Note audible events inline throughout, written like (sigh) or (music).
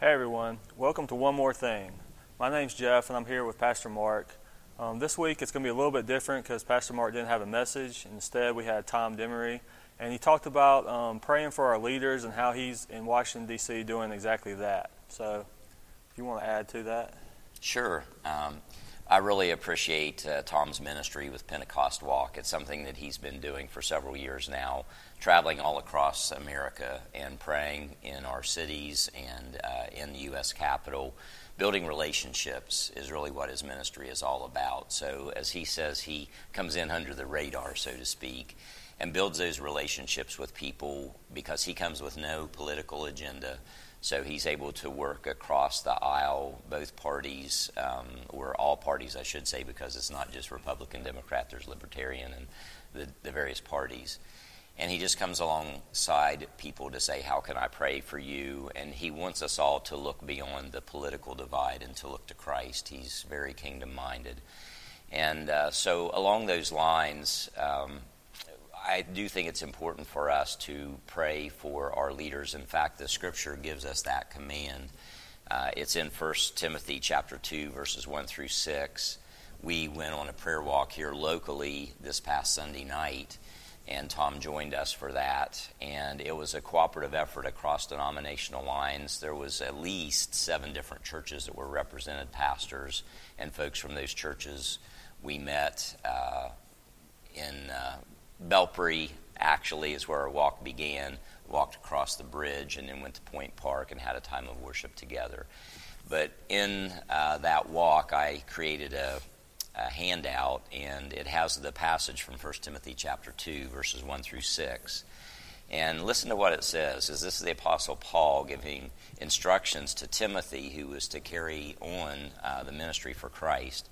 Hey everyone, welcome to One More Thing. My name's Jeff and I'm here with Pastor Mark. Um, this week it's going to be a little bit different because Pastor Mark didn't have a message. Instead, we had Tom Demery, and he talked about um, praying for our leaders and how he's in Washington, D.C. doing exactly that. So, if you want to add to that. Sure. Um, I really appreciate uh, Tom's ministry with Pentecost Walk. It's something that he's been doing for several years now, traveling all across America and praying in our cities and uh, in the U.S. Capitol. Building relationships is really what his ministry is all about. So, as he says, he comes in under the radar, so to speak, and builds those relationships with people because he comes with no political agenda so he's able to work across the aisle, both parties, um, or all parties, I should say, because it's not just Republican, Democrat, there's Libertarian and the, the various parties. And he just comes alongside people to say, How can I pray for you? And he wants us all to look beyond the political divide and to look to Christ. He's very kingdom minded. And uh, so, along those lines, um, I do think it's important for us to pray for our leaders. In fact, the scripture gives us that command. Uh, it's in 1 Timothy chapter 2, verses 1 through 6. We went on a prayer walk here locally this past Sunday night, and Tom joined us for that. And it was a cooperative effort across denominational lines. There was at least seven different churches that were represented, pastors and folks from those churches. We met uh, in uh, Belpre actually is where our walk began. Walked across the bridge and then went to Point Park and had a time of worship together. But in uh, that walk, I created a, a, handout, and it has the passage from 1 Timothy chapter 2, verses 1 through 6. And listen to what it says. Is this is the Apostle Paul giving instructions to Timothy, who was to carry on uh, the ministry for Christ.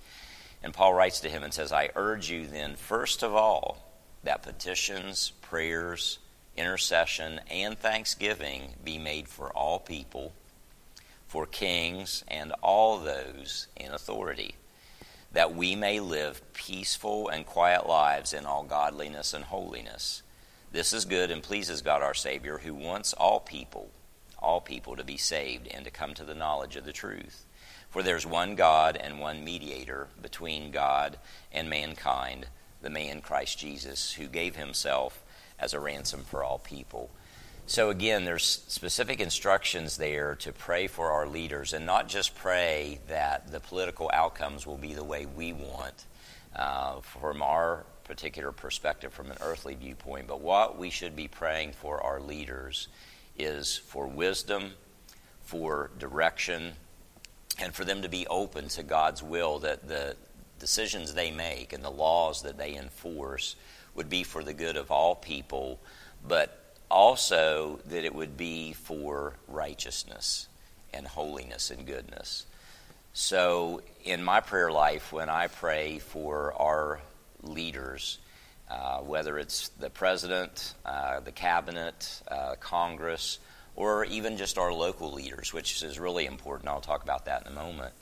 And Paul writes to him and says, I urge you then, first of all, that petitions, prayers, intercession, and thanksgiving be made for all people, for kings, and all those in authority, that we may live peaceful and quiet lives in all godliness and holiness. This is good and pleases God our Savior, who wants all people, all people to be saved and to come to the knowledge of the truth. For there's one God and one mediator between God and mankind the man Christ Jesus, who gave himself as a ransom for all people. So, again, there's specific instructions there to pray for our leaders and not just pray that the political outcomes will be the way we want uh, from our particular perspective, from an earthly viewpoint, but what we should be praying for our leaders is for wisdom, for direction, and for them to be open to God's will, that the, decisions they make and the laws that they enforce would be for the good of all people, but also that it would be for righteousness and holiness and goodness. So, in my prayer life, when I pray for our leaders, uh, whether it's the president, uh, the cabinet, uh, Congress, or even just our local leaders, which is really important, I'll talk about that in a moment.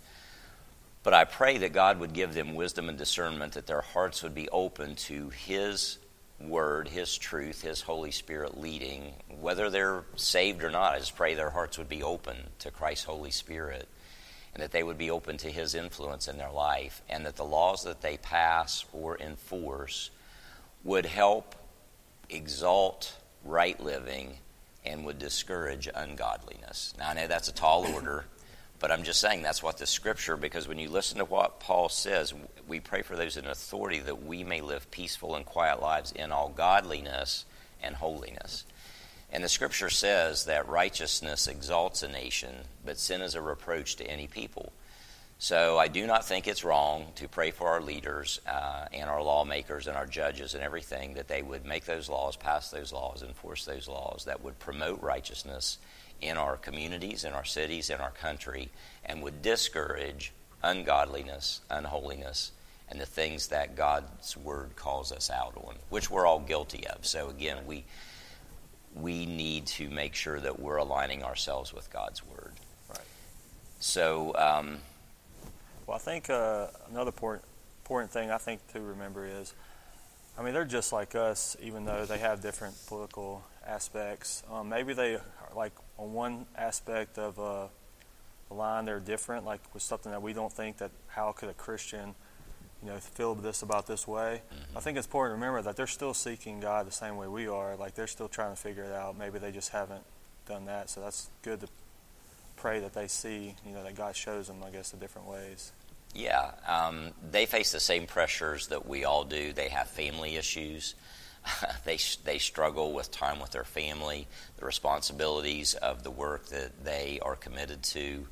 But I pray that God would give them wisdom and discernment, that their hearts would be open to His word, His truth, His Holy Spirit leading. Whether they're saved or not, I just pray their hearts would be open to Christ's Holy Spirit and that they would be open to His influence in their life, and that the laws that they pass or enforce would help exalt right living and would discourage ungodliness. Now, I know that's a tall order. But I'm just saying that's what the scripture, because when you listen to what Paul says, we pray for those in authority that we may live peaceful and quiet lives in all godliness and holiness. And the scripture says that righteousness exalts a nation, but sin is a reproach to any people. So I do not think it's wrong to pray for our leaders uh, and our lawmakers and our judges and everything that they would make those laws, pass those laws, enforce those laws that would promote righteousness in our communities, in our cities, in our country, and would discourage ungodliness, unholiness, and the things that God's Word calls us out on, which we're all guilty of. So again, we we need to make sure that we're aligning ourselves with God's Word. Right. So, um, well, I think uh, another important important thing I think to remember is, I mean, they're just like us, even though they have different political aspects. Um, maybe they like on one aspect of uh, the line they're different, like with something that we don't think that how could a Christian, you know, feel this about this way. Mm-hmm. I think it's important to remember that they're still seeking God the same way we are. Like they're still trying to figure it out. Maybe they just haven't done that. So that's good to pray that they see, you know, that God shows them, I guess, the different ways. Yeah, um, they face the same pressures that we all do. They have family issues. (laughs) they they struggle with time with their family, the responsibilities of the work that they are committed to.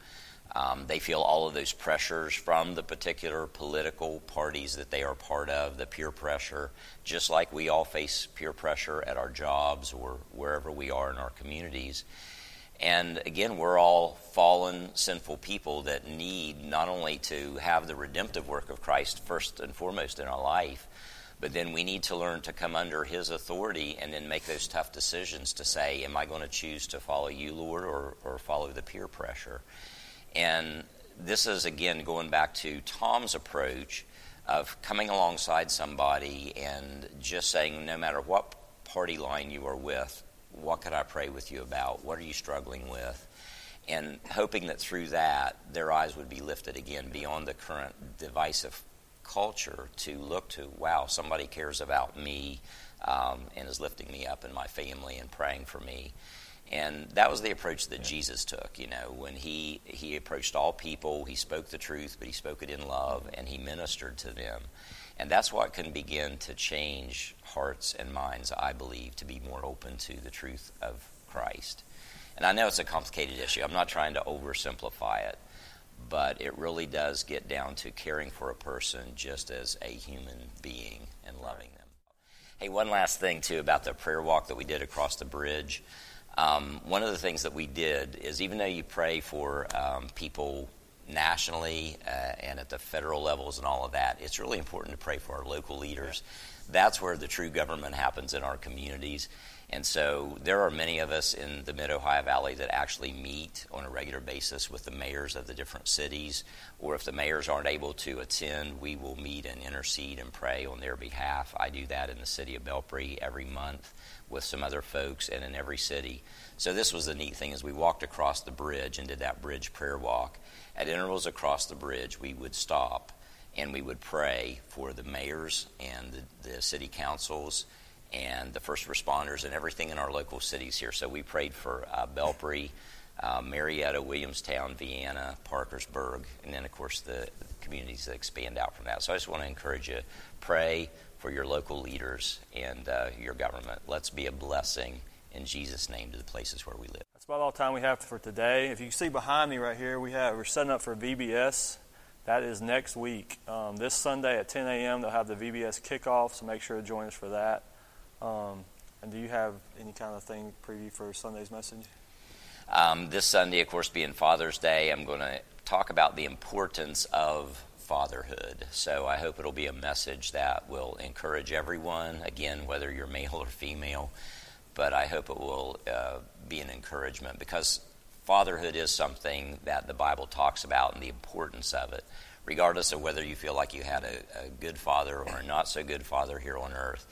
Um, they feel all of those pressures from the particular political parties that they are part of, the peer pressure, just like we all face peer pressure at our jobs or wherever we are in our communities. And again, we're all fallen, sinful people that need not only to have the redemptive work of Christ first and foremost in our life, but then we need to learn to come under His authority and then make those tough decisions to say, Am I going to choose to follow you, Lord, or, or follow the peer pressure? And this is, again, going back to Tom's approach of coming alongside somebody and just saying, No matter what party line you are with, what could I pray with you about? What are you struggling with? And hoping that through that, their eyes would be lifted again beyond the current divisive culture to look to, wow, somebody cares about me um, and is lifting me up in my family and praying for me. And that was the approach that Jesus took. You know, when he, he approached all people, he spoke the truth, but he spoke it in love, and he ministered to them. And that's what can begin to change hearts and minds, I believe, to be more open to the truth of Christ. And I know it's a complicated issue. I'm not trying to oversimplify it, but it really does get down to caring for a person just as a human being and loving them. Hey, one last thing, too, about the prayer walk that we did across the bridge. Um, one of the things that we did is even though you pray for um, people nationally uh, and at the federal levels and all of that, it's really important to pray for our local leaders. That's where the true government happens in our communities. And so there are many of us in the Mid Ohio Valley that actually meet on a regular basis with the mayors of the different cities. Or if the mayors aren't able to attend, we will meet and intercede and pray on their behalf. I do that in the city of Belpre every month with some other folks and in every city. So this was the neat thing as we walked across the bridge and did that bridge prayer walk. At intervals across the bridge, we would stop and we would pray for the mayors and the, the city councils and the first responders and everything in our local cities here. So we prayed for uh, uh, Marietta, Williamstown, Vienna, Parkersburg, and then, of course, the, the, communities that expand out from that. So I just want to encourage you pray for your local leaders and uh, your government. Let's be a blessing in Jesus' name to the places where we live. That's about all the time we have for today. If you see behind me right here, we have we're setting up for VBS. That is next week. Um, this Sunday at 10 a.m. They'll have the VBS kickoff, so make sure to join us for that. Um, and do you have any kind of thing preview for Sunday's message? Um, this Sunday, of course, being Father's Day, I'm going to talk about the importance of fatherhood. So I hope it'll be a message that will encourage everyone, again, whether you're male or female, but I hope it will uh, be an encouragement because fatherhood is something that the Bible talks about and the importance of it, regardless of whether you feel like you had a, a good father or a not so good father here on earth.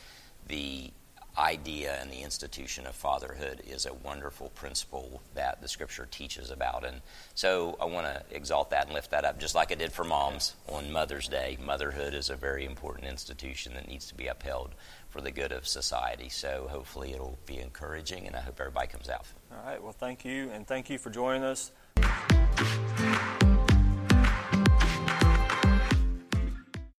The idea and the institution of fatherhood is a wonderful principle that the scripture teaches about. And so I want to exalt that and lift that up, just like I did for moms on Mother's Day. Motherhood is a very important institution that needs to be upheld for the good of society. So hopefully it'll be encouraging, and I hope everybody comes out. All right. Well, thank you, and thank you for joining us.